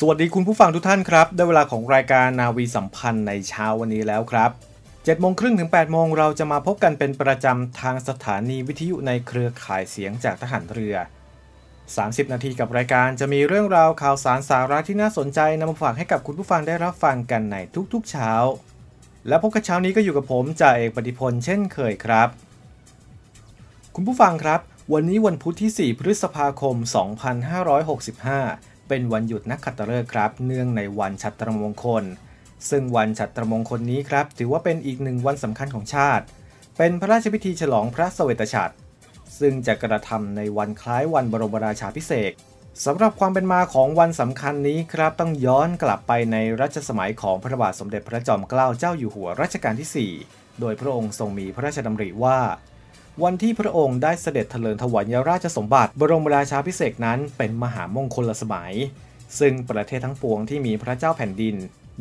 สวัสดีคุณผู้ฟังทุกท่านครับ ได้เวลาของรายการนาวีสัมพันธ์ในเช้าวันนี้แล้วครับ7โมงครึ่งถึง8โมงเราจะมาพบกันเป็นประจำทางสถานีวิทยุในเครือข่ายเสียงจากทหารเรือ 30 นาทีกับรายการจะมีเรื่องราวข่าวสารสาระที่น่าสนใจนำมาฝากให้กับคุณผู้ฟังได้รับฟังกันในทุกๆเช้า และพบกับเช้านี้ก็อยู่กับผมจ่าเอกปฏิพลเช่นเคยครับ คุณผู้ฟังครับ วันนี้วันพุธที่ 4 พฤษภาคม 2565 เป็นวันหยุดนักขัตฤกษ์ครับ เนื่องในวันฉัตรมงคล ซึ่งวันฉัตรมงคลนี้ครับ ถือว่าเป็นอีกหนึ่งวันสำคัญของชาติ เป็นพระราชพิธีฉลองพระสเสวตฉัตรซึ่งจะกระทำในวันคล้ายวันบรมราชาพิเศษสำหรับความเป็นมาของวันสำคัญนี้ครับ ต้องย้อนกลับไปในรัชสมัยของพระบาทสมเด็จพระจอมเกล้าเจ้าอยู่หัวรัชกาลที่ 4 โดยพระองค์ทรงมีพระราชดำริว่า วันที่พระองค์ได้เสด็จเถลิงถวายราชสมบัติ บรมราชาพิเศษนั้นเป็นมหามงคลสมัย ซึ่งประเทศทั้งปวงที่มีพระเจ้าแผ่นดิน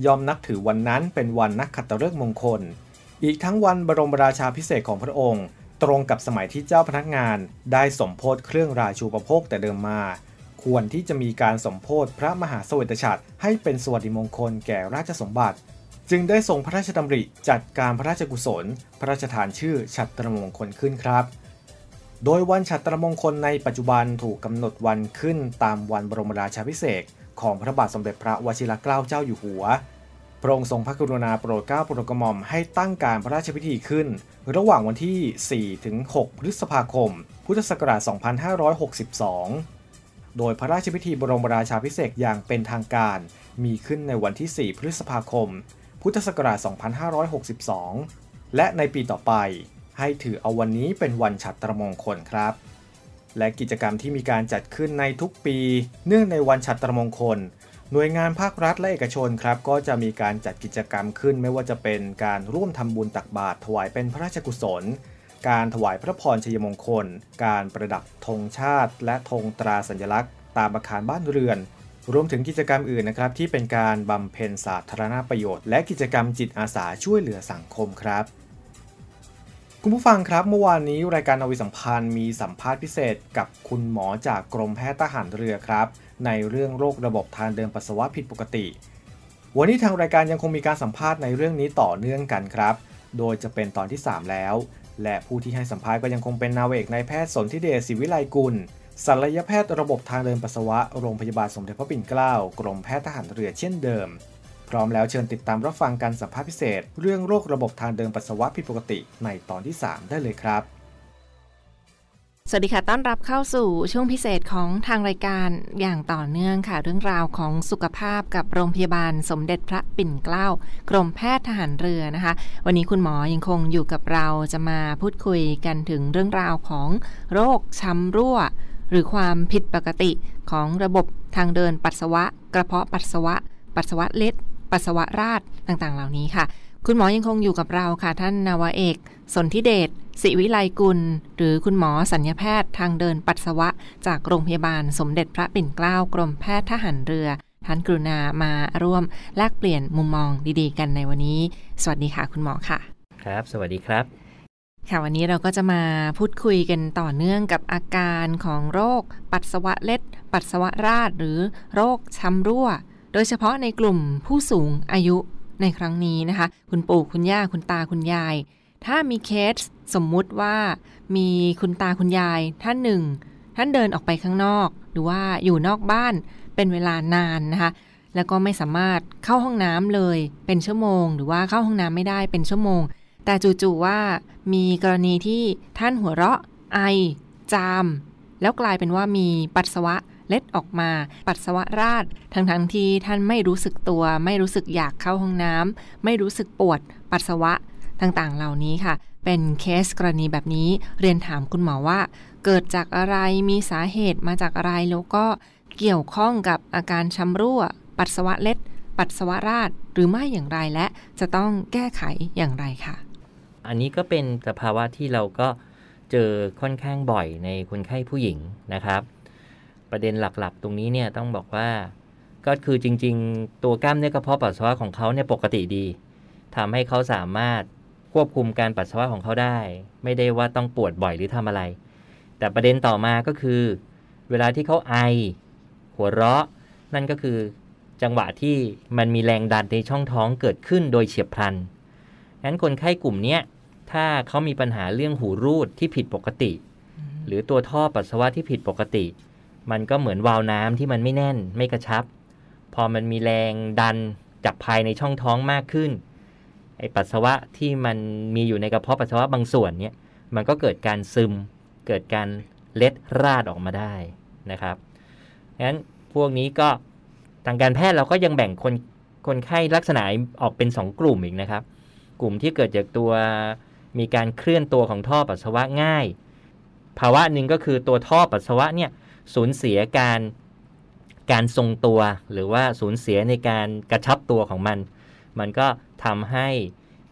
ยอมนับถือวันนั้นเป็นวันนักขัตฤกษ์มงคล อีกทั้งวันบรมราชาพิเศษของพระองค์ ตรงกับสมัยที่เจ้าพนักงาน ได้สมโพธเครื่องราชูปโภคแต่เดิมมา ควรที่จะมีการสมโพธพระมหาสวัสดิฉัตรให้เป็นสวัสดิมงคลแก่ราชสมบัติ จึงได้ทรงพระราชดำริจัดการพระราชกุศล พระราชทานชื่อฉัตรมงคลขึ้นครับ โดยวันฉัตรมงคลในปัจจุบันถูกกำหนดวันขึ้นตามวันบรมราชาพิเศษกของพระบาทสมเด็จพระวชิรเกล้าเจ้าอยู่หัว พระองค์ทรงพระกรุณาโปรดเกล้าโปรดกระหม่อมให้ตั้งการพระราชพิธีขึ้น ระหว่างวันที่4ถึง6พฤษภาคม พุทธศักราช 2562โดยพระราชพิธีบรมราชาพิเศษอย่างเป็นทางการ มีขึ้นในวันที่ 4 พฤษภาคม พุทธศักราช 2562 และในปีต่อไปให้ถือเอาวันนี้เป็นวันฉัตรมงคลครับ และกิจกรรมที่มีการจัดขึ้นในทุกปี เนื่องในวันฉัตรมงคล หน่วยงานภาครัฐและเอกชนครับ ก็จะมีการจัดกิจกรรมขึ้น ไม่ว่าจะเป็นการร่วมทำบุญตักบาตรถวายเป็นพระราชกุศล การถวายพระพรชัยมงคล การประดับธงชาติ และธงตราสัญลักษณ์ ตามอาคารบ้านเรือน รวมถึงกิจกรรมอื่นนะครับที่เป็นการบำเพ็ญสาธารณประโยชน์ และกิจกรรมจิตอาสาช่วยเหลือสังคมครับคุณผู้ฟังครับเมื่อวานนี้รายการนาวิสัมพันธ์มีสัมภาษณ์พิเศษกับคุณหมอจากกรมแพทย์ทหารเรือครับ ในเรื่องโรคระบบทางเดินปัสสาวะผิดปกติ วันนี้ทางรายการยังคงมีการสัมภาษณ์ในเรื่องนี้ต่อเนื่องกันครับ โดยจะเป็นตอนที่ 3 แล้ว และผู้ที่ให้สัมภาษณ์ก็ยังคงเป็นนาวเอกนายแพทย์สนธิเดชศิวิไลกุล ศัลยแพทย์ระบบทางเดินปัสสาวะ โรงพยาบาลสมเด็จพระปิ่นเกล้า กรมแพทย์ทหารเรือเช่นเดิม พร้อมแล้วเชิญติดตามรับฟังการสัมภาษณ์พิเศษ เรื่องโรคระบบทางเดินปัสสาวะผิดปกติในตอนที่ 3 ได้เลยครับสวัสดีค่ะ ต้อนรับเข้าสู่ช่วงพิเศษของทางรายการอย่างต่อเนื่องค่ะ เรื่องราวของสุขภาพกับโรงพยาบาลสมเด็จพระปิ่นเกล้า กรมแพทย์ทหารเรือนะคะ วันนี้คุณหมอยังคงอยู่กับเราจะมาพูดคุยกันถึงเรื่องราวของโรคช้ำรั่ว หรือความผิดปกติของระบบทางเดินปัสสาวะ กระเพาะปัสสาวะ ปัสสาวะเล็ด ปัสสาวะราดต่างๆ เหล่านี้ค่ะ คุณหมอยังคงอยู่กับเราค่ะ ท่านนาวาเอก สนธิเดชศิวิไลกุล หรือคุณหมอสัญญาแพทย์ทางเดินปัสสาวะ จากโรงพยาบาลสมเด็จพระปิ่นเกล้ากรมแพทย์ทหารเรือท่านกรุณามาร่วมแลกเปลี่ยนมุมมองดีๆ กันในวันนี้ สวัสดีค่ะ คุณหมอค่ะ ครับ สวัสดีครับ ค่ะวันนี้เราก็จะมาพูดคุยกันต่อเนื่องกับอาการของโรค ปัสสาวะเล็ด ปัสสาวะราดหรือโรคช้ำรั่ว โดยเฉพาะในกลุ่มผู้สูงอายุในครั้งนี้นะคะ คุณปู่คุณย่าคุณตาคุณยาย ถ้ามีเคสสมมุติว่ามีคุณตาคุณยายท่านหนึ่ง ท่านเดินออกไปข้างนอก หรือว่าอยู่นอกบ้านเป็นเวลานานนะคะ แล้วก็ไม่สามารถเข้าห้องน้ำเลยเป็นชั่วโมง หรือว่าเข้าห้องน้ำไม่ได้เป็นชั่วโมง แต่จู่ๆว่ามีกรณีที่ท่านหัวเราะ ไอ จาม แล้วกลายเป็นว่ามีปัสสาวะเล็ดออกมา ปัสสาวะราดทั้งๆทที่ท่านไม่รู้สึกตัว ไม่รู้สึกอยากเข้าห้องน้ำไม่รู้สึกปวด ปัสสาวะต่างๆ เหล่านี้ค่ะ เป็นเคสกรณีแบบนี้เรียนถามคุณหมอว่า เกิดจากอะไรมีสาเหตุมาจากอะไรแล้วก็เกี่ยวข้องกับอาการชำรั่ว ปัสสาวะเล็ด ปัสสาวะราดหรือไม่อย่างไรและจะต้องแก้ไขอย่างไรค่ะ อันนี้ก็เป็นสภาวะที่เราก็เจอค่อนข้างบ่อยในคนไข้ผู้หญิงนะครับ ประเด็นหลักๆ ตรงนี้เนี่ยต้องบอกว่าก็คือจริง ๆ ตัวกล้ามเนื้อกระเพาะปัสสาวะของเขาเนี่ยปกติดีทำให้เขาสามารถควบคุมการปัสสาวะของเขาได้ ไม่ได้ว่าต้องปวดบ่อยหรือทำอะไร แต่ประเด็นต่อมาก็คือ เวลาที่เขาไอ หัวเราะ นั่นก็คือจังหวะที่มันมีแรงดันในช่องท้องเกิดขึ้นโดยเฉียบพลันงั้นคนไข้กลุ่มเนี้ย ถ้าเขามีปัญหาเรื่องหูรูดที่ผิดปกติ หรือตัวท่อปัสสาวะที่ผิดปกติ มันก็เหมือนวาล์วน้ำที่มันไม่แน่นไม่กระชับ พอมันมีแรงดันจากภายในช่องท้องมากขึ้นไอปัสสาวะที่มันมีอยู่ในกระเพาะปัสสาวะบางส่วนเนี่ยมันก็เกิดการซึม เกิดการเล็ดราดออกมาได้นะครับงั้นพวกนี้ก็ทางการแพทย์เราก็ยังแบ่งคนคนไข้ลักษณะออกเป็น 2 กลุ่มอีกนะครับ กลุ่มที่เกิดจากตัว มีการเคลื่อนตัวของท่อปัสสาวะง่าย ภาวะหนึ่งก็คือตัวท่อปัสสาวะเนี่ยสูญเสียการการทรงตัว หรือว่าสูญเสียในการกระชับตัวของมัน มันก็ทำให้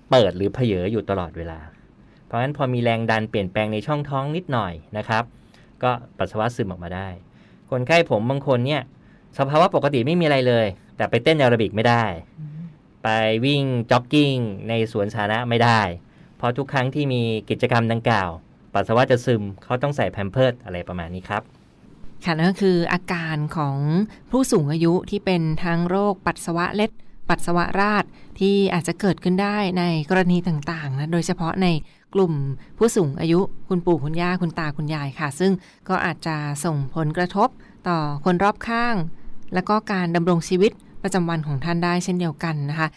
เปิดหรือเผยอยู่ตลอดเวลา เพราะฉะนั้นพอมีแรงดันเปลี่ยนแปลงในช่องท้องนิดหน่อยนะครับ ก็ปัสสาวะซึมออกมาได้ คนไข้ผมบางคนเนี่ยสภาวะปกติไม่มีอะไรเลย แต่ไปเต้นแอโรบิกไม่ได้ ไปวิ่งจ็อกกิ้งในสวนสาธารณะไม่ได้ เพราะทุกครั้งที่มีกิจกรรมดังกล่าว ปัสสาวะจะซึมเขาต้องใส่แพมเพิร์ดอะไรประมาณนี้ครับค่ะนั่นก็คืออาการของผู้สูงอายุที่เป็นทั้งโรคปัสสาวะเล็ด ปัสสาวะราดที่อาจจะเกิดขึ้นได้ในกรณีต่างๆนะโดยเฉพาะในกลุ่มผู้สูงอายุคุณปู่คุณย่าคุณตาคุณยายค่ะ ซึ่งก็อาจจะส่งผลกระทบต่อคนรอบข้าง และก็การดำรงชีวิตประจำวันของท่านได้เช่นเดียวกันนะคะ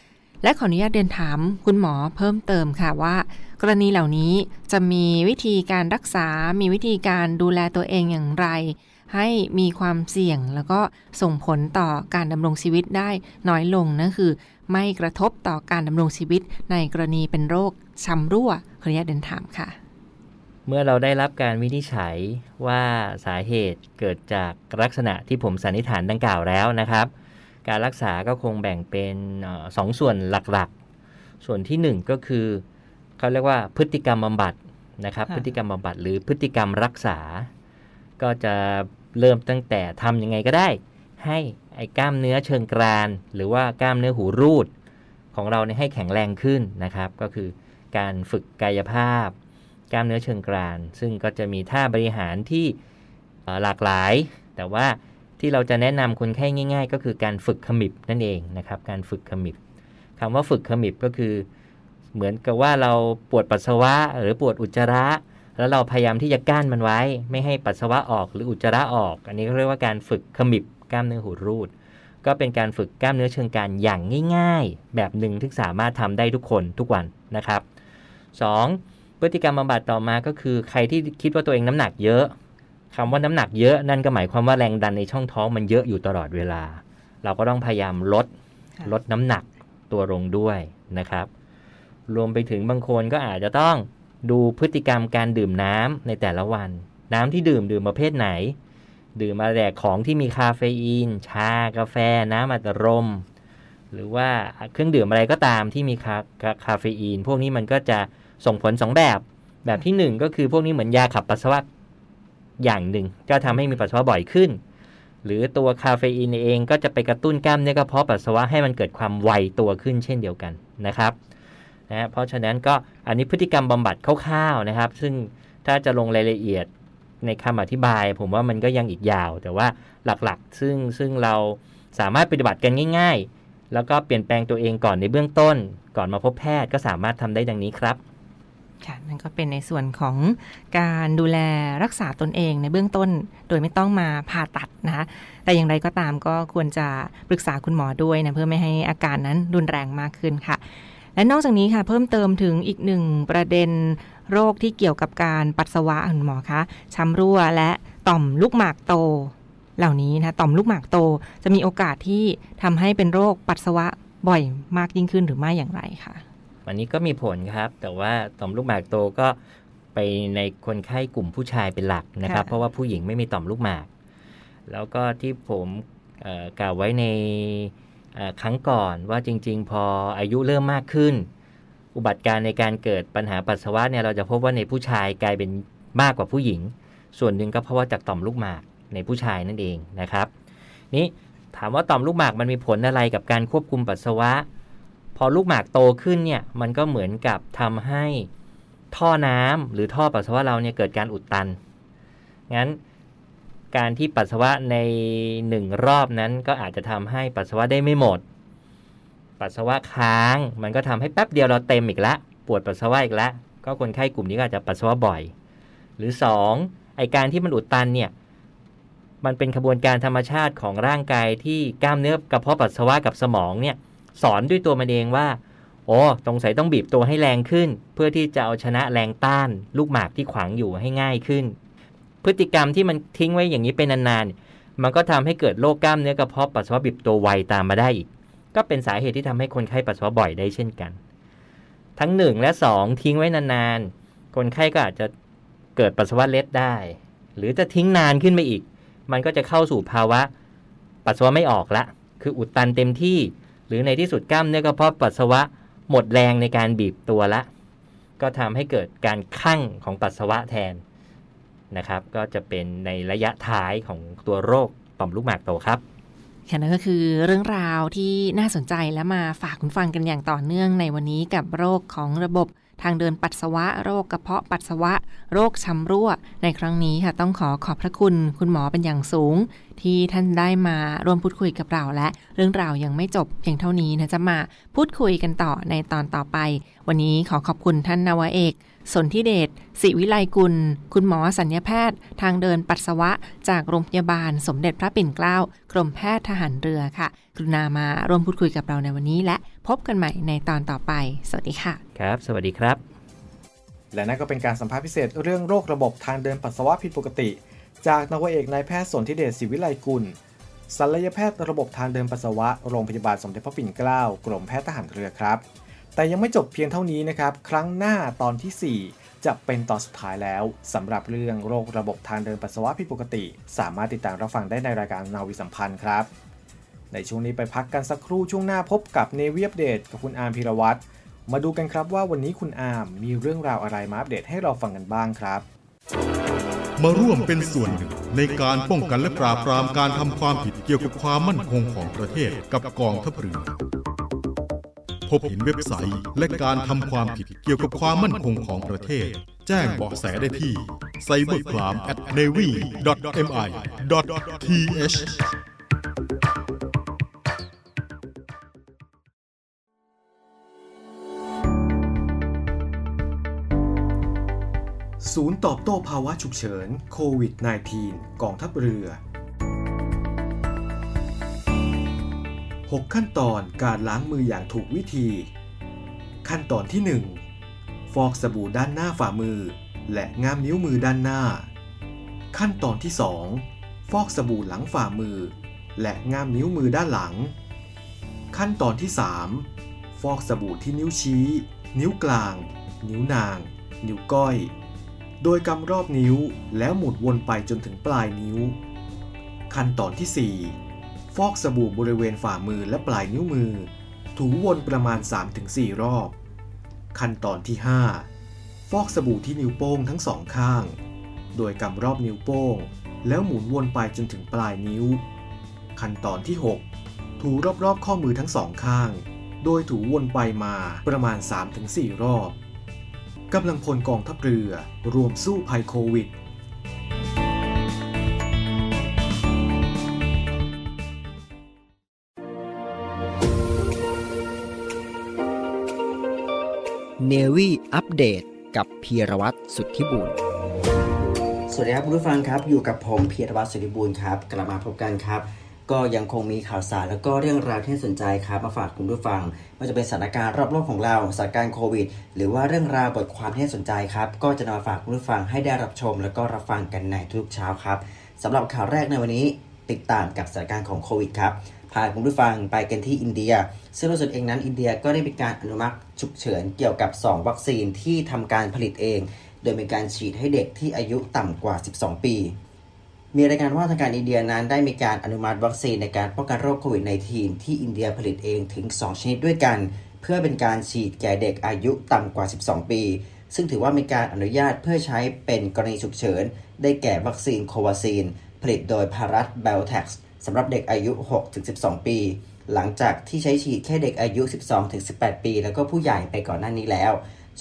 และขออนุญาตเรียนถามคุณหมอเพิ่มเติมค่ะว่า กรณีเหล่านี้จะมีวิธีการรักษา มีวิธีการดูแลตัวเองอย่างไร ให้มีความเสี่ยงแล้วก็ส่งผลต่อการดำรงชีวิตได้น้อยลงนั่นคือ ไม่กระทบต่อการดำรงชีวิตในกรณีเป็นโรคชำรั่วขออนุญาตเดินถามค่ะ เมื่อเราได้รับการวินิจฉัยว่าสาเหตุเกิดจากลักษณะที่ผมสันนิษฐานดังกล่าวแล้วนะครับ การรักษาก็คงแบ่งเป็นเออสองส่วนหลักๆ ส่วนที่หนึ่งก็คือเขาเรียกว่าพฤติกรรมบำบัดนะครับค่ะพฤติกรรมบำบัดหรือพฤติกรรมรักษา ก็จะเริ่มตั้งแต่ทำยังไงก็ได้ ให้ไอ้กล้ามเนื้อเชิงกราน หรือว่ากล้ามเนื้อหูรูด ของเราเนี่ยให้แข็งแรงขึ้นนะครับ ก็คือการฝึกกายภาพ กล้ามเนื้อเชิงกราน ซึ่งก็จะมีท่าบริหารที่เอ่อหลากหลาย แต่ว่า ที่เราจะแนะนำคนไข้ง่าย ๆ ก็คือการฝึกขมิบนั่นเองนะครับ การฝึกขมิบคำว่าฝึกขมิบก็คือ เหมือนกับว่าเราปวดปัสสาวะหรือปวดอุจจาระ แล้วเราพยายามที่จะกั้นมันไว้ ไม่ให้ปัสสาวะออกหรืออุจจาระออก อันนี้เขาเรียกว่าการฝึกขมิบกล้ามเนื้อหูรูด ก็เป็นการฝึกกล้ามเนื้อเชิงกานอย่างง่าย ๆ แบบหนึ่งที่สามารถทำได้ทุกคนทุกวันนะครับ 2. พฤติกรรมบำบัดต่อมาก็คือ ใครที่คิดว่าตัวเองน้ำหนักเยอะ คำว่าน้ำหนักเยอะนั่นก็หมายความว่าแรงดันในช่องท้องมันเยอะอยู่ตลอดเวลา เราก็ต้องพยายามลดค่ะลดน้ำหนักตัวลงด้วยนะครับ รวมไปถึงบางคนก็อาจจะต้องดูพฤติกรรมการดื่มน้ำในแต่ละวัน น้ำที่ดื่มดื่มประเภทไหน ดื่มมาแต่ของที่มีคาเฟอีน ชากาแฟน้ำอัดลมหรือว่าเครื่องดื่มอะไรก็ตามที่มีคาคาคาเฟอีน พวกนี้มันก็จะส่งผลสองแบบ แบบที่หนึ่งก็คือพวกนี้เหมือนยาขับปัสสาวะ อย่างหนึ่ง ก็ทำให้มีปัสสาวะบ่อยขึ้น หรือตัวคาเฟอีนเองก็จะไปกระตุ้นกล้ามเนื้อกระเพาะปัสสาวะให้มันเกิดความไวตัวขึ้นเช่นเดียวกันนะครับนะเพราะฉะนั้นก็อันนี้พฤติกรรมบำบัดคร่าวๆนะครับ ซึ่งถ้าจะลงรายละเอียดในคำอธิบาย ผมว่ามันก็ยังอีกยาว แต่ว่าหลักๆ ซึ่งซึ่งเราสามารถปฏิบัติกันง่าย ๆ แล้วก็เปลี่ยนแปลงตัวเองก่อนในเบื้องต้น ก่อนมาพบแพทย์ก็สามารถทำได้ดังนี้ครับ ค่ะนั่นก็เป็นในส่วนของการดูแลรักษาตนเองในเบื้องต้น โดยไม่ต้องมาผ่าตัดนะคะแต่อย่างไรก็ตามก็ควรจะปรึกษาคุณหมอด้วยนะเพื่อไม่ให้อาการนั้นรุนแรงมากขึ้นค่ะ และนอกจากนี้ค่ะ เพิ่มเติมถึงอีกหนึ่งประเด็นโรคที่เกี่ยวกับการปัสสาวะคุณหมอคะช้ำรั่วและต่อมลูกหมากโตเหล่านี้นะต่อมลูกหมากโตจะมีโอกาสที่ทำให้เป็นโรคปัสสาวะบ่อยมากยิ่งขึ้นหรือไม่อย่างไรคะ อันนี้ก็มีผลครับ แต่ว่าต่อมลูกหมากโตก็ไปในคนไข้กลุ่มผู้ชายเป็นหลักนะครับค่ะเพราะว่าผู้หญิงไม่มีต่อมลูกหมาก แล้วก็ที่ผมเอ่อกล่าวไว้ในเอ่อครั้งก่อนว่าจริง ๆ พออายุเริ่มมากขึ้น อุบัติการณ์ในการเกิดปัญหาปัสสาวะเนี่ยเราจะพบว่าในผู้ชายกลายเป็นมากกว่าผู้หญิง ส่วนหนึ่งก็เพราะว่าจากต่อมลูกหมากในผู้ชายนั่นเองนะครับ นี่ถามว่าต่อมลูกหมากมันมีผลอะไรกับการควบคุมปัสสาวะ พอลูกหมากโตขึ้นเนี่ยมันก็เหมือนกับทำให้ท่อน้ำหรือท่อปัสสาวะเราเนี่ยเกิดการอุดตัน งั้นการที่ปัสสาวะในหนึ่งรอบนั้นก็อาจจะทำให้ปัสสาวะได้ไม่หมด ปัสสาวะค้าง มันก็ทำให้แป๊บเดียวเราเต็มอีกละปวดปัสสาวะอีกละก็คนไข้กลุ่มนี้ก็อาจจะปัสสาวะบ่อย หรือสองไอการที่มันอุดตันเนี่ยมันเป็นขบวนการธรรมชาติของร่างกายที่กล้ามเนื้อกระเพาะปัสสาวะกับสมองเนี่ย สอนด้วยตัวมันเองว่า โอ้สงสัยต้องบีบตัวให้แรงขึ้น เพื่อที่จะเอาชนะแรงต้าน ลูกหมากที่ขวางอยู่ให้ง่ายขึ้น พฤติกรรมที่มันทิ้งไว้อย่างนี้เป็นนานๆ มันก็ทำให้เกิดโรคกล้ามเนื้อกระเพาะปัสสาวะบีบตัวไวตามมาได้อีก ก็เป็นสาเหตุที่ทำให้คนไข้ปัสสาวะบ่อยได้เช่นกัน ทั้งหนึ่งและสองทิ้งไว้นานๆ คนไข้ก็อาจจะเกิดปัสสาวะเล็ดได้ หรือจะทิ้งนานขึ้นไปอีก มันก็จะเข้าสู่ภาวะปัสสาวะไม่ออกละ คืออุดตันเต็มที่ หรือในที่สุดกล้ามเนื้อกระเพาะปัสสาวะหมดแรงในการบีบตัวละ ก็ทำให้เกิดการคั่งของปัสสาวะแทนนะครับ ก็จะเป็นในระยะท้ายของตัวโรคต่อมลูกหมากโตครับค่ะนั่นก็คือเรื่องราวที่น่าสนใจและมาฝากคุณฟังกันอย่างต่อเนื่องในวันนี้กับโรคของระบบ ทางเดินปัสสาวะ โรคกระเพาะปัสสาวะ โรคช้ำรั่ว ในครั้งนี้ค่ะต้องขอขอบพระคุณคุณหมอเป็นอย่างสูง ที่ท่านได้มาร่วมพูดคุยกับเราและ เรื่องราวยังไม่จบเพียงเท่านี้นะจะมาพูดคุยกันต่อในตอนต่อไป วันนี้ขอขอบคุณท่านนาวเอก สนธิเดชศิวิไลกุล คุณหมอสัญญาแพทย์ ทางเดินปัสสาวะ จากโรงพยาบาลสมเด็จพระปิ่นเกล้ากรมแพทย์ทหารเรือค่ะ กรุณามาร่วมพูดคุยกับเราในวันนี้ และพบกันใหม่ในตอนต่อไป สวัสดีค่ะ ครับ สวัสดีครับ และนั่นก็เป็นการสัมภาษณ์พิเศษเรื่องโรคระบบทางเดินปัสสาวะผิดปกติ จากนวเอกนายแพทย์สนธิเดชศิวิไลกุลศัลยแพทย์ระบบทางเดินปัสสาวะโรงพยาบาลสมเด็จพระปิ่นเกล้ากรมแพทย์ทหารเรือครับ แต่ยังไม่จบเพียงเท่านี้นะครับ ครั้งหน้าตอนทีสี่ 4 จะเป็นตอนสุดท้ายแล้วสำหรับเรื่องโรคระบบทางเดินปัสสาวะผิดปกติ สามารถติดตามรับฟังได้ในรายการนาวีสัมพันธ์ครับ ในช่วงนี้ไปพักกันสักครู่ช่วงหน้าพบกับเนวีอัปเดตกับคุณอาร์มพิรวัตรมาดูกันครับว่าวันนี้คุณอาร์มมีเรื่องราวอะไรมาอัปเดตให้เราฟังกันบ้างครับ มาร่วมเป็นส่วนหนึ่งในการป้องกันและปราบปรามการทำความผิดเกี่ยวกับความมั่นคงของประเทศกับกองทัพเรือ บเห็นเว็บไซต์ และการทำความผิดเกี่ยวกับความมั่นคงของประเทศ แจ้งเบาะแสได้ที่ cybercrime@navy.mi.th ศูนย์ตอบโต้ภาวะฉุกเฉินโควิด -19 กองทัพเรือ 6 ขั้นตอนการล้างมืออย่างถูกวิธี ขั้นตอนที่ 1 ฟอกสบู่ด้านหน้าฝ่ามือ และง่ามนิ้วมือด้านหน้า ขั้นตอนที่ 2 ฟอกสบู่หลังฝ่ามือ และง่ามนิ้วมือด้านหลัง ขั้นตอนที่ 3 ฟอกสบู่ที่นิ้วชี้ นิ้วกลาง นิ้วนาง นิ้วก้อย โดยกำรอบนิ้วแล้วหมุนวนไปจนถึงปลายนิ้ว ขั้นตอนที่ 4 ฟอกสบู่บริเวณฝ่ามือและปลายนิ้วมือ ถูวนประมาณ 3-4 รอบ ขั้นตอนที่ 5 ฟอกสบู่ที่นิ้วโป้งทั้งสองข้าง โดยกำรอบนิ้วโป้ง แล้วหมุนวนไปจนถึงปลายนิ้ว ขั้นตอนที่ 6 ถูรอบๆข้อมือทั้งสองข้าง โดยถูวนไปมาประมาณ 3-4 รอบกำลังพลกองทัพเรือรวมสู้ภัยโควิด เนวี่อัปเดตกับพีรวัตรสุทธิบุญสวัสดีครับคุณผู้ฟังครับ อยู่กับผมพีรวัตรสุทธิบุญครับ กลับมาพบกันครับ ก็ยังคงมีข่าวสารแล้วก็เรื่องราวที่น่าสนใจครับมาฝากคุณผู้ฟังไม่ว่าจะเป็นสถานการณ์รอบโลกของเราสถานการณ์โควิด หรือว่าเรื่องราวบทความที่น่าสนใจครับ ก็จะนำมาฝากคุณผู้ฟังให้ได้รับชม แล้วก็รับฟังกันในทุกเช้าครับสำหรับข่าวแรกในวันนี้ติดตามกับสถานการณ์ของโควิดครับ พาคุณผู้ฟังไปกันที่อินเดีย ซึ่งล่าสุดเองนั้นอินเดียก็ได้มีการอนุมัติฉุกเฉินเกี่ยวกับ 2 วัคซีนที่ทำการผลิตเอง โดยมีการฉีดให้เด็กที่อายุต่ำกว่า 12 ปี มีรายงานว่าทางการอินเดียนั้นได้มีการอนุมัติวัคซีนในการป้องกันโรคโควิด -19 ที่อินเดียผลิตเองถึง 2 ชนิดด้วยกัน เพื่อเป็นการฉีดแก่เด็กอายุต่ำกว่า 12 ปี ซึ่งถือว่ามีการอนุญาตเพื่อใช้เป็นกรณีฉุกเฉิน ได้แก่วัคซีนโควาซีน ผลิตโดยพารัตเบลเท็กซ์ สำหรับเด็กอายุ 6-12 ปี หลังจากที่ใช้ฉีดแค่เด็กอายุ 12-18 ปี แล้วก็ผู้ใหญ่ไปก่อนหน้านี้แล้ว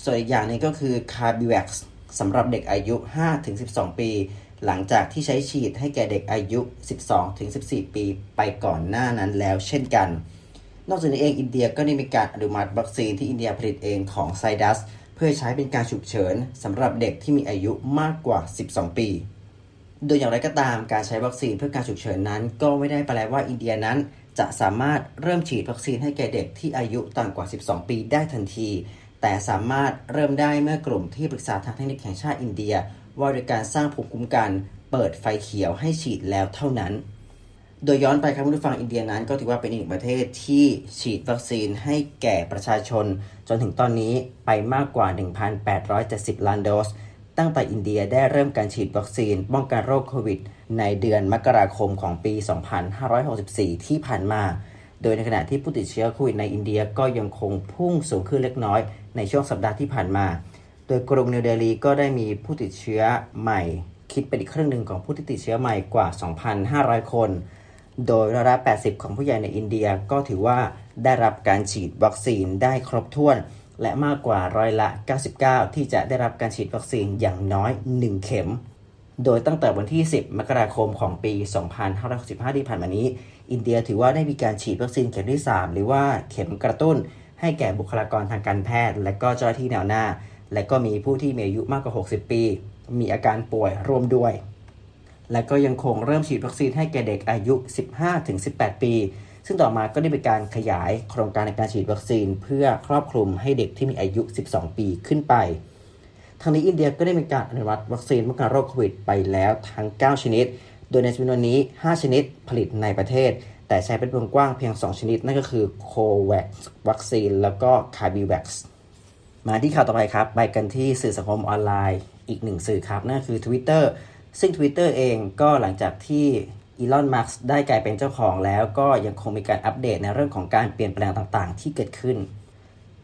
ส่วนอีกอย่างนึงก็คือ c a r b i v a x สำหรับเด็กอายุ 5-12 ปี หลังจากที่ใช้ฉีดให้แก่เด็กอายุ 12-14 ปีไปก่อนหน้านั้นแล้วเช่นกัน นอกจากนี้เองอินเดียก็ได้มีการอนุมัติวัคซีนที่อินเดียผลิตเองของไซดัสเพื่อใช้เป็นการฉุกเฉินสำหรับเด็กที่มีอายุมากกว่า 12 ปี โดยอย่างไรก็ตามการใช้วัคซีนเพื่อการฉุกเฉินนั้น ก็ไม่ได้แปลว่าอินเดียนั้น จะสามารถเริ่มฉีดวัคซีนให้แก่เด็กที่อายุต่ำกว่า 12 ปีได้ทันที แต่สามารถเริ่มได้เมื่อกลุ่มที่ปรึกษาทางเทคนิคแห่งชาติอินเดีย ว่าโดยการสร้างภูมิคุ้มกัน เปิดไฟเขียวให้ฉีดแล้วเท่านั้น โดยย้อนไปครับผู้ฟังอินเดียนั้น ก็ถือว่าเป็นอีกประเทศที่ฉีดวัคซีนให้แก่ประชาชน จนถึงตอนนี้ไปมากกว่า 1,870 ล้านโดส ตั้งแต่อินเดียได้เริ่มการฉีดวัคซีนป้องกันโรคโควิด ในเดือนมกราคมของปี 2564 ที่ผ่านมา โดยในขณะที่ผู้ติดเชื้อโควิดในอินเดียก็ยังคงพุ่งสูงขึ้นเล็กน้อยในช่วงสัปดาห์ที่ผ่านมา โดยกรุงนิวเดลีก็ได้มีผู้ติดเชื้อใหม่ คิดเป็นอีกครึ่งหนึ่งของผู้ที่ติดเชื้อใหม่กว่า 2,500 คน โดยร้อยละ80 ของผู้ใหญ่ในอินเดียก็ถือว่าได้รับการฉีดวัคซีนได้ครบถ้วน และมากกว่าร้อยละ 99 ที่จะได้รับการฉีดวัคซีนอย่างน้อย 1 เข็ม โดยตั้งแต่วันที่ 10 มกราคมของปี 2565 ที่ผ่านมานี้ อินเดียถือว่าได้มีการฉีดวัคซีนเข็มที่ 3 หรือว่าเข็มกระตุ้น ให้แก่บุคลากรทางการแพทย์ และก็เจ้าหน้าที่แนวหน้า และก็มีผู้ที่มีอายุมากกว่า 60 ปี มีอาการป่วยร่วมด้วย และก็ยังคงเริ่มฉีดวัคซีนให้แก่เด็กอายุ 15-18 ปี ซึ่งต่อมาก็ได้มีการขยายโครงการในการฉีดวัคซีน เพื่อครอบคลุมให้เด็กที่มีอายุ 12 ปีขึ้นไป ทางนี้อินเดียก็ได้มีการอนุมัติวัคซีนป้องกันโรคโควิดไปแล้วทั้ง 9 ชนิด โดยในจำนวนนี้ 5 ชนิดผลิตในประเทศ แต่ใช้เป็นวงกว้างเพียง 2 ชนิด นั่นก็คือ Covaxin แล้วก็ Corbevax มาที่ข่าวต่อไปครับ ไปกันที่สื่อสังคมออนไลน์อีกหนึ่งสื่อครับ นั่นคือ Twitter ซึ่ง Twitter เองก็หลังจากที่ อีลอน มัสก์ได้กลายเป็นเจ้าของแล้วก็ยังคงมีการอัปเดตในเรื่องของการเปลี่ยนแปลงต่างๆ ที่เกิดขึ้น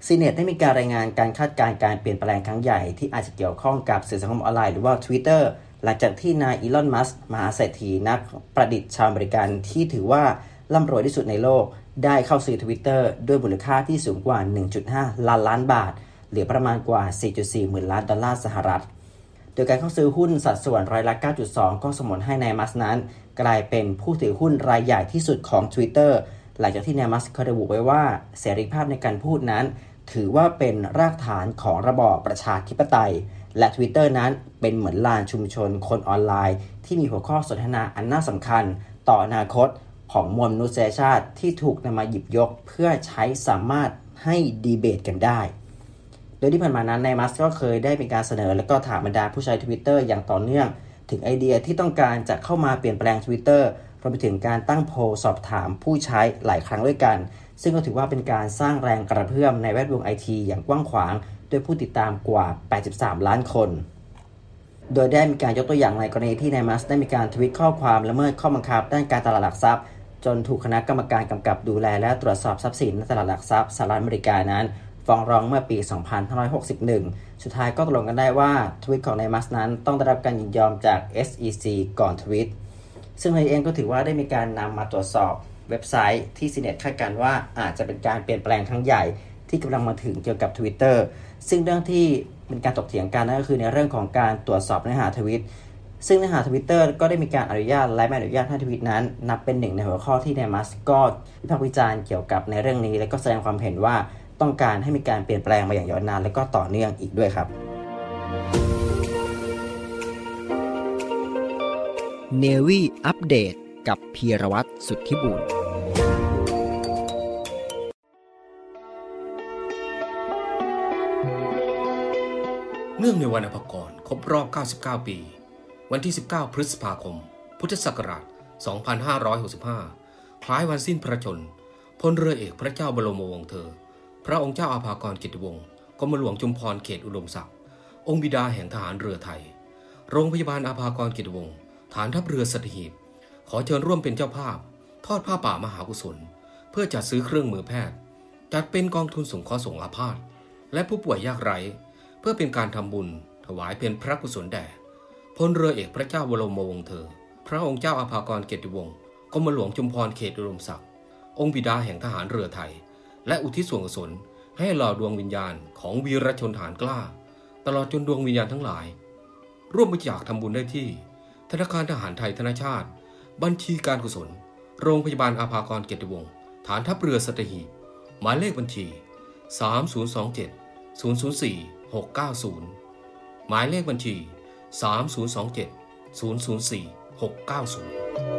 CNET ได้มีการรายงานการคาดการณ์การเปลี่ยนแปลงครั้งใหญ่ที่อาจจะเกี่ยวข้องกับสื่อสังคมออนไลน์หรือว่า Twitter หลังจากที่นายอีลอน มัสก์มหาเศรษฐีนักประดิษฐ์ชาวอเมริกันที่ถือว่าร่ำรวยที่สุดในโลก ได้เข้าซื้อ Twitter ด้วยมูลค่าที่สูงกว่า 1.5 ล้านล้านบาท หรือประมาณกว่า 4.4 หมื่นล้านดอลลาร์สหรัฐ โดยการเข้าซื้อหุ้นสัดส่วนร้อยละ 9.2 ก็สมนให้นายมัสนั้น กลายเป็นผู้ถือหุ้นรายใหญ่ที่สุดของ Twitter หลังจากที่นายมัสก์ระบุไว้ว่าเสรีภาพในการพูดนั้น ถือว่าเป็นรากฐานของระบอบประชาธิปไตย และ Twitter นั้นเป็นเหมือนลานชุมชนคนออนไลน์ ที่มีหัวข้อสนทนาอันน่าสำคัญ ต่ออนาคตของมวลมนุษยชาติที่ถูกนำมาหยิบยกเพื่อใช้สามารถให้ดีเบตกันได้ โดยที่ผ่านมานั้นนายมัสก็เคยได้เป็นการเสนอ และก็ถามบรรดาผู้ใช้ Twitter อย่างต่อเนื่อง ถึงไอเดียที่ต้องการจะเข้ามาเปลี่ยนแปลง Twitter รวมไปถึงการตั้งโพลสอบถามผู้ใช้หลายครั้งด้วยกัน ซึ่งก็ถือว่าเป็นการสร้างแรงกระเพื่อมในแวดวงไอทีอย่างกว้างขวางด้วยผู้ติดตามกว่า 83 ล้านคน โดยได้มีการยกตัวอย่างในกรณีที่นายมัสได้มีการทวิตข้อความละเมิดข้อบังคับ ด้านการตลาดหลักทรัพย์ จนถูกคณะกรรมการกำกับดูแลและตรวจสอบทรัพย์สินในตลาดหลักทรัพย์สหรัฐอเมริกานั้น ฟ้องร้องเมื่อปี 2561 สุดท้ายก็ตกลงกันได้ว่าทวิตของนายมัสนั้นต้องได้รับการยินยอมจาก SEC ก่อนทวิต ซึ่งนายเองก็ถือว่าได้มีการนำมาตรวจสอบเว็บไซต์ที่ซีเน็ตคาดการว่าอาจจะเป็นการเปลี่ยนแปลงครั้งใหญ่ที่กำลังมาถึงเกี่ยวกับ Twitter ซึ่งเรื่องที่เป็นการตกเถียงกันนั่นก็คือในเรื่องของการตรวจสอบเนื้อหาทวิต ซึ่งเนื้อหาทวิตเตอร์ก็ได้มีการอนุญาตและไม่อนุญาตให้ทวิตนั้น นับเป็นหนึ่งในหัวข้อที่นายมัสก็วิพากษ์วิจารณ์เกี่ยวกับในเรื่องนี้ และก็แสดงความเห็นว่า ต้องการให้มีการเปลี่ยนแปลงมาอย่างยาวนาน และก็ต่อเนื่องอีกด้วยครับเนวี่อัปเดตกับพีรวัตรสุทธิบุญเนื่องในวันอภกรครบรอบ 99 ปี วันที่ 19 พฤษภาคม พุทธศักราช 2565 คล้ายวันสิ้นพระชน พลเรือเอกพระเจ้าบรมวงศ์เธอพ ระองค์เจ้าอาภากรกิติวงศ์กรมหลวงจุมพรเขตอุดมศักดิ์องค์บิดาแห่งทหารเรือไทย โรงพยาบาลอาภากรกิติวงศ์ฐานทัพเรือสัตหีบ ขอเชิญร่วมเป็นเจ้าภาพ ทอดผ้าป่ามหากุศล เพื่อจัดซื้อเครื่องมือแพทย์ จัดเป็นกองทุนสงเคราะห์สงอาพาธและผู้ป่วยยากไร้ เพื่อเป็นการทำบุญ ถวายเป็นพระกุศลแด่พลเรือเอกพระเจ้าบรมวงศ์เธอ พระองค์เจ้าอาภากรเกติวงศ์กรมหลวงจุมพรเขตอุดมศักดิ์องค์บิดาแห่งทหารเรือไทย และอุทิศส่วนกุศลให้หล่อดวงวิญญาณของวีรชนฐานกล้า ตลอดจนดวงวิญญาณทั้งหลาย ร่วมบริจาคทำบุญได้ที่ ธนาคารทหารไทยธนาชาติ บัญชีการกุศล โรงพยาบาลอาภากรเกติวงศ์ฐานทัพเรือสัตหีบหมายเลขบัญชี 3027 004 690 หมายเลขบัญชี 3027 004 690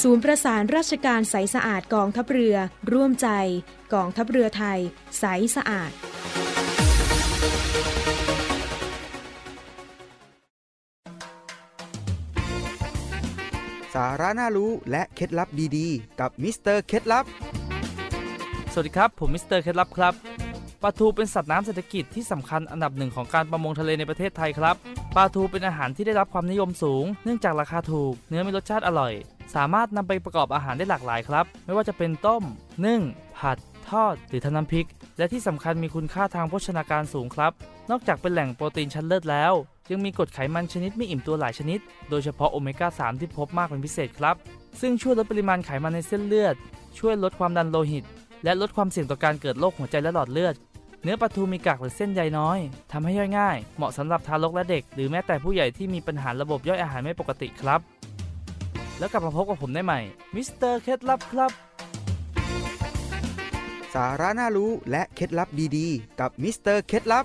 ศูนย์ประสานราชการใสสะอาดกองทัพเรือ ร่วมใจ กองทัพเรือไทย ใสสะอาด สาระน่ารู้และเคล็ดลับดีๆ กับมิสเตอร์เคล็ดลับ สวัสดีครับ ผมมิสเตอร์เคล็ดลับครับ ปลาทูเป็นสัตว์น้ำเศรษฐกิจที่สำคัญอันดับหนึ่งของการประมงทะเลในประเทศไทยครับ ปลาทูเป็นอาหารที่ได้รับความนิยมสูง เนื่องจากราคาถูก เนื้อมีรสชาติอร่อย สามารถนำไปประกอบอาหารได้หลากหลายครับ ไม่ว่าจะเป็นต้ม นึ่ง ผัด ทอด หรือทำน้ำพริก และที่สำคัญมีคุณค่าทางโภชนาการสูงครับ นอกจากเป็นแหล่งโปรตีนชั้นเลิศแล้ว ยังมีกรดไขมันชนิดไม่อิ่มตัวหลายชนิด โดยเฉพาะโอเมก้า 3 ที่พบมากเป็นพิเศษครับ ซึ่งช่วยลดปริมาณไขมันในเส้นเลือด ช่วยลดความดันโลหิต และลดความเสี่ยงต่อการเกิดโรคหัวใจและหลอดเลือด เนื้อปลาทูมีกากหรือเส้นใยน้อยทำให้ย่อยง่าย เหมาะสำหรับทารกและเด็ก หรือแม้แต่ผู้ใหญ่ที่มีปัญหาระบบย่อยอาหารไม่ปกติครับ แล้วกลับมาพบกับผมได้ใหม่มิสเตอร์เคล็ดลับครับ สาระน่ารู้และเคล็ดลับดีๆ กับมิสเตอร์เคล็ดลับ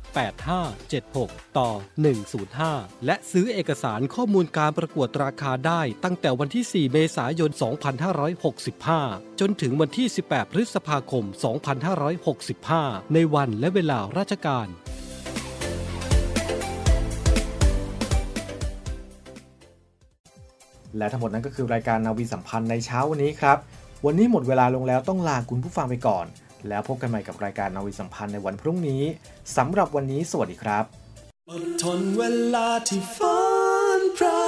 8576 ต่อ 105 และซื้อเอกสารข้อมูลการประกวดราคาได้ตั้งแต่วันที่ 4 เมษายน 2565 จนถึงวันที่ 18 พฤษภาคม 2565 ในวันและเวลาราชการและทั้งหมดนั้นก็คือรายการนาวีสัมพันธ์ในเช้าวันนี้ครับ วันนี้หมดเวลาลงแล้วต้องลาคุณผู้ฟังไปก่อน แล้วพบกันใหม่กับรายการนาวีสัมพันธ์ในวันพรุ่งนี้ สำหรับวันนี้สวัสดีครับอดทนเวลาที่ฝันพรา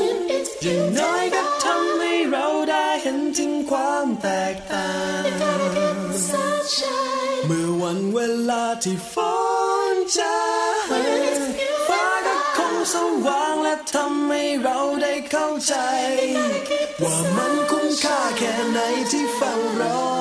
ยอย่างน้อยก็ทำให้เราได้เห็นถึงความแตกต่าง เมื่อวันเวลาที่ฝนจะฟ้าก็คงสว่างและทำให้เราได้เข้าใจ ว่ามันคุ้มค่าแค่ไหนที่เฝ้ารอ